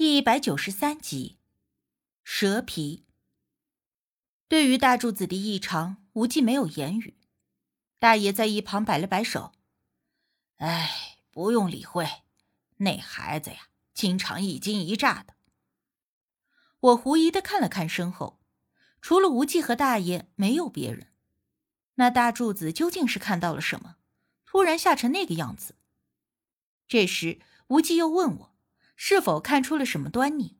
第一百九十三集，蛇皮。对于大柱子的异常，无忌没有言语。大爷在一旁摆了摆手：“哎，不用理会，那孩子呀，经常一惊一乍的。”我狐疑的看了看身后，除了无忌和大爷，没有别人。那大柱子究竟是看到了什么，突然吓成那个样子？这时，无忌又问我。是否看出了什么端倪？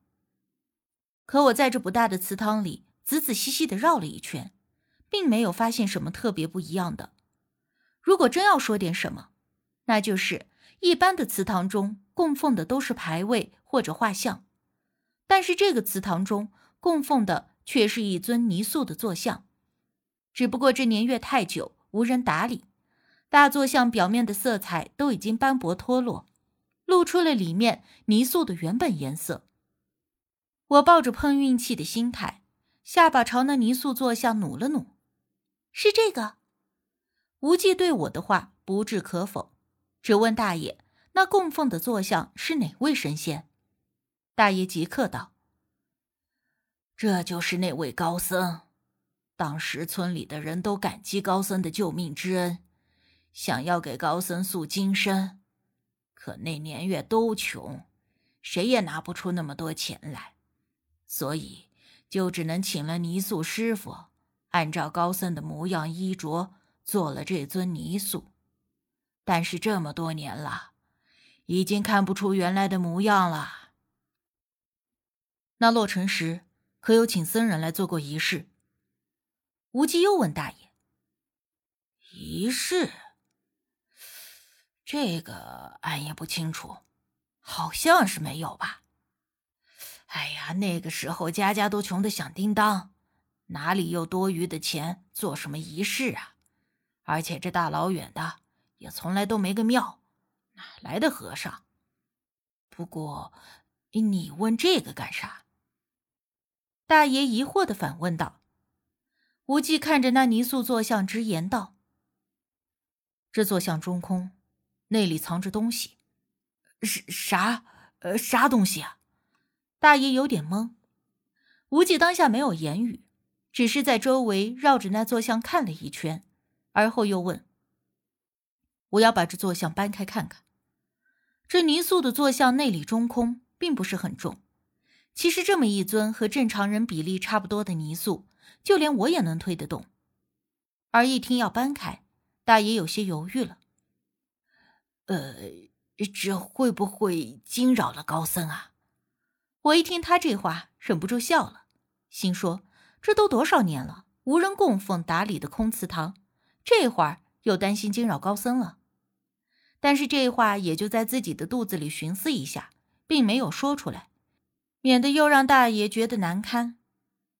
可我在这不大的祠堂里仔仔细细的绕了一圈，并没有发现什么特别不一样的。如果真要说点什么，那就是一般的祠堂中供奉的都是牌位或者画像，但是这个祠堂中供奉的却是一尊泥塑的坐像。只不过这年月太久，无人打理，大坐像表面的色彩都已经斑驳脱落。露出了里面泥塑的原本颜色。我抱着碰运气的心态，下巴朝那泥塑坐像努了努。是这个？无忌对我的话不置可否，只问大爷：“那供奉的坐像是哪位神仙？”大爷即刻道：“这就是那位高僧。当时村里的人都感激高僧的救命之恩，想要给高僧塑金身。”那年月都穷，谁也拿不出那么多钱来，所以就只能请了泥塑师傅，按照高僧的模样衣着做了这尊泥塑。但是这么多年了，已经看不出原来的模样了。那落成时可有请僧人来做过仪式？无忌又问大爷：“仪式？”这个俺也不清楚，好像是没有吧。哎呀，那个时候家家都穷得响叮当，哪里有多余的钱做什么仪式啊？而且这大老远的，也从来都没个庙，哪来的和尚？不过，你问这个干啥？大爷疑惑的反问道。无忌看着那泥塑坐像，直言道：“这坐像中空。”那里藏着东西，是啥？呃，啥东西啊？大爷有点懵。无忌当下没有言语，只是在周围绕着那座像看了一圈，而后又问：“我要把这座像搬开看看。”这泥塑的座像内里中空，并不是很重。其实这么一尊和正常人比例差不多的泥塑，就连我也能推得动。而一听要搬开，大爷有些犹豫了。呃，这会不会惊扰了高僧啊？我一听他这话，忍不住笑了，心说：这都多少年了，无人供奉打理的空祠堂，这会儿又担心惊扰高僧了。但是这话也就在自己的肚子里寻思一下，并没有说出来，免得又让大爷觉得难堪。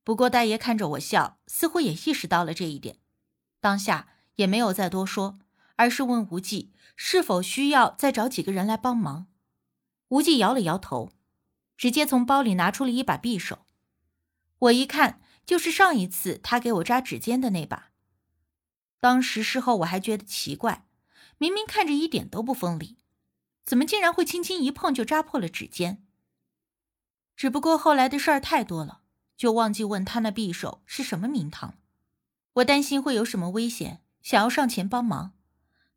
不过大爷看着我笑，似乎也意识到了这一点，当下也没有再多说。而是问无忌是否需要再找几个人来帮忙。无忌摇了摇头，直接从包里拿出了一把匕首。我一看，就是上一次他给我扎指尖的那把。当时事后我还觉得奇怪，明明看着一点都不锋利，怎么竟然会轻轻一碰就扎破了指尖？只不过后来的事儿太多了，就忘记问他那匕首是什么名堂。我担心会有什么危险，想要上前帮忙。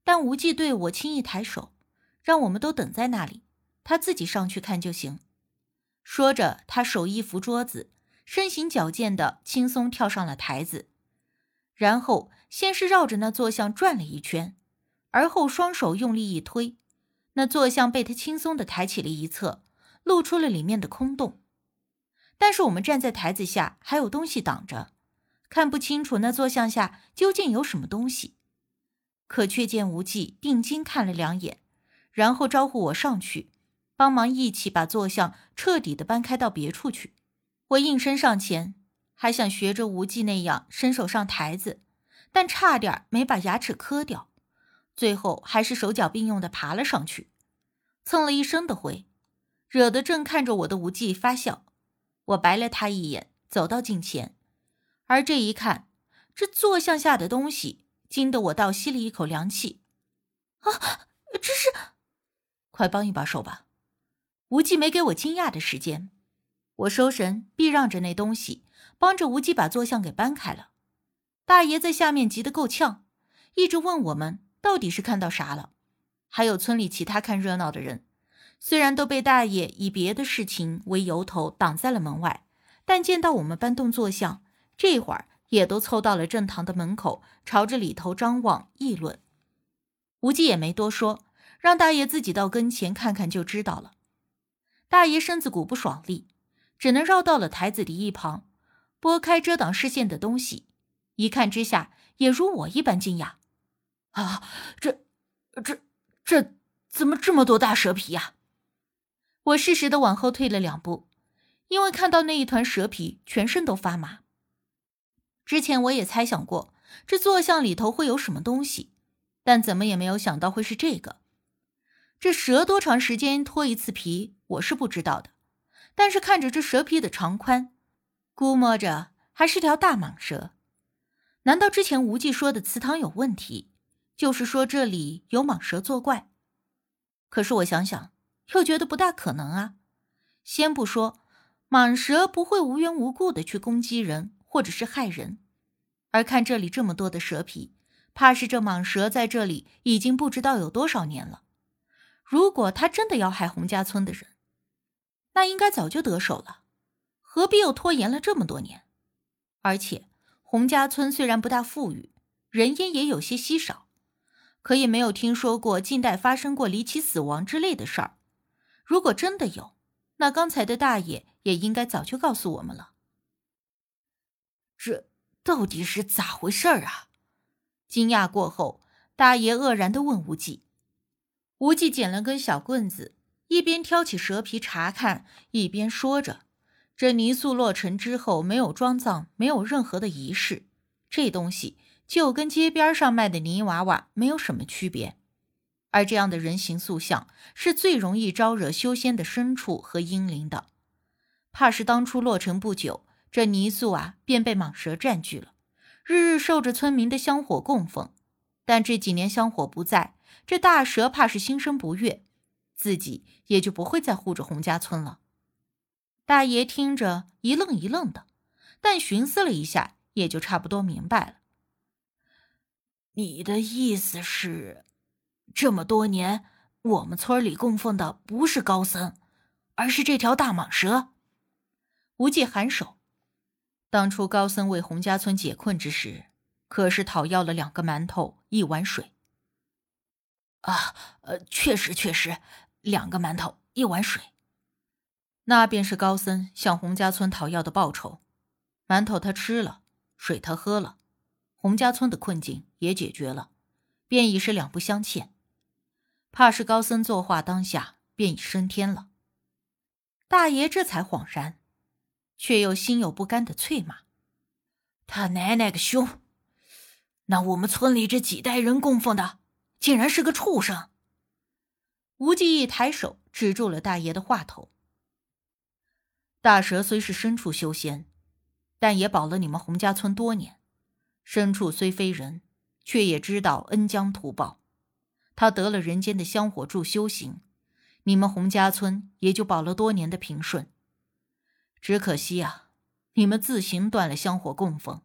但无忌对我轻易抬手，让我们都等在那里，他自己上去看就行。说着，他手一扶桌子，身形矫健的轻松跳上了台子，然后先是绕着那坐像转了一圈，而后双手用力一推，那坐像被他轻松的抬起了一侧，露出了里面的空洞。但是我们站在台子下，还有东西挡着，看不清楚那坐像下究竟有什么东西。可却见无忌定睛看了两眼，然后招呼我上去，帮忙一起把坐像彻底的搬开到别处去。我应声上前，还想学着无忌那样伸手上台子，但差点没把牙齿磕掉，最后还是手脚并用的爬了上去，蹭了一身的灰，惹得正看着我的无忌发笑。我白了他一眼，走到近前，而这一看，这坐像下的东西。惊得我倒吸了一口凉气，啊！这是，快帮一把手吧。无忌没给我惊讶的时间，我收神，避让着那东西，帮着无忌把坐像给搬开了。大爷在下面急得够呛，一直问我们到底是看到啥了。还有村里其他看热闹的人，虽然都被大爷以别的事情为由头挡在了门外，但见到我们搬动坐像，这会儿也都凑到了正堂的门口，朝着里头张望议论。无忌也没多说，让大爷自己到跟前看看就知道了。大爷身子骨不爽利，只能绕到了台子的一旁，拨开遮挡视线的东西。一看之下，也如我一般惊讶：“啊，这、这、这怎么这么多大蛇皮呀？”我适时的往后退了两步，因为看到那一团蛇皮，全身都发麻。之前我也猜想过，这坐像里头会有什么东西，但怎么也没有想到会是这个。这蛇多长时间脱一次皮，我是不知道的，但是看着这蛇皮的长宽，估摸着还是条大蟒蛇。难道之前无忌说的祠堂有问题，就是说这里有蟒蛇作怪？可是我想想，又觉得不大可能啊。先不说蟒蛇不会无缘无故的去攻击人或者是害人，而看这里这么多的蛇皮，怕是这蟒蛇在这里已经不知道有多少年了。如果他真的要害洪家村的人，那应该早就得手了，何必又拖延了这么多年？而且。洪家村虽然不大富裕，人烟也有些稀少，可也没有听说过近代发生过离奇死亡之类的事儿。如果真的有，那刚才的大爷也应该早就告诉我们了。这到底是咋回事儿啊？惊讶过后，大爷愕然的问无忌。无忌捡了根小棍子，一边挑起蛇皮查看，一边说着。这泥塑落成之后，没有装葬，没有任何的仪式，这东西就跟街边上卖的泥娃娃没有什么区别。而这样的人形塑像是最容易招惹修仙的牲畜和阴灵的，怕是当初落成不久，这泥塑啊便被蟒蛇占据了，日日受着村民的香火供奉。但这几年香火不在，这大蛇怕是心生不悦，自己也就不会再护着洪家村了。大爷听着一愣一愣的，但寻思了一下，也就差不多明白了。你的意思是，这么多年我们村里供奉的不是高僧，而是这条大蟒蛇？无忌颔首。当初高僧为洪家村解困之时，可是讨要了两个馒头一碗水。啊，呃，确实确实，两个馒头一碗水。那便是高僧向洪家村讨要的报酬，馒头他吃了，水他喝了，洪家村的困境也解决了，便已是两不相欠。怕是高僧作画当下便已升天了。大爷这才恍然，却又心有不甘的啐骂：“他奶奶个熊！那我们村里这几代人供奉的，竟然是个畜生！”无忌一抬手止住了大爷的话头。大蛇虽是牲畜修仙，但也保了你们洪家村多年。牲畜虽非人，却也知道恩将图报。他得了人间的香火助修行，你们洪家村也就保了多年的平顺。只可惜啊，你们自行断了香火供奉，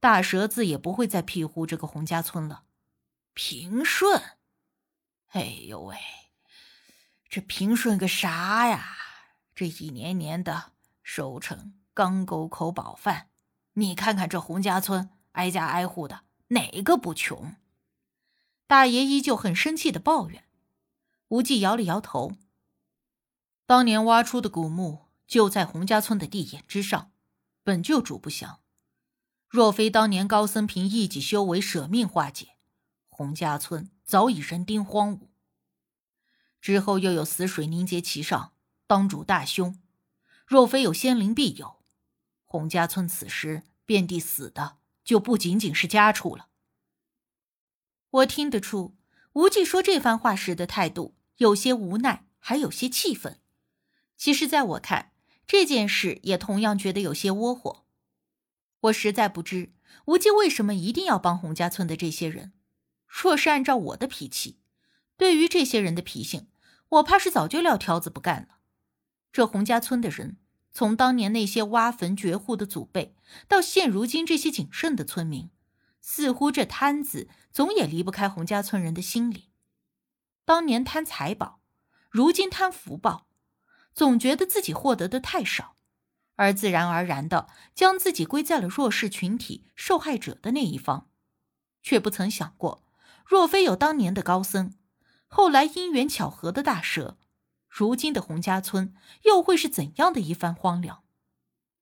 大蛇自也不会再庇护这个洪家村了。平顺？哎呦喂，这平顺个啥呀？这一年年的收成刚够口饱饭，你看看这洪家村挨家挨户的哪个不穷？大爷依旧很生气的抱怨。无忌摇了摇头。当年挖出的古墓就在洪家村的地眼之上，本就主不详。若非当年高僧凭一己修为舍命化解，洪家村早已人丁荒芜。之后又有死水凝结其上。当主大凶，若非有仙灵庇佑，洪家村此时遍地死的就不仅仅是家畜了。我听得出无忌说这番话时的态度有些无奈，还有些气愤。其实，在我看这件事，也同样觉得有些窝火。我实在不知无忌为什么一定要帮洪家村的这些人。若是按照我的脾气，对于这些人的脾性，我怕是早就撂挑子不干了。这洪家村的人，从当年那些挖坟掘户的祖辈，到现如今这些谨慎的村民，似乎这摊子总也离不开洪家村人的心里。当年贪财宝，如今贪福报，总觉得自己获得的太少，而自然而然的将自己归在了弱势群体、受害者的那一方，却不曾想过，若非有当年的高僧，后来因缘巧合的大蛇。如今的洪家村又会是怎样的一番荒凉？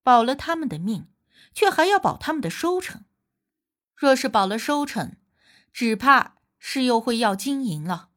保了他们的命，却还要保他们的收成。若是保了收成，只怕是又会要金银了。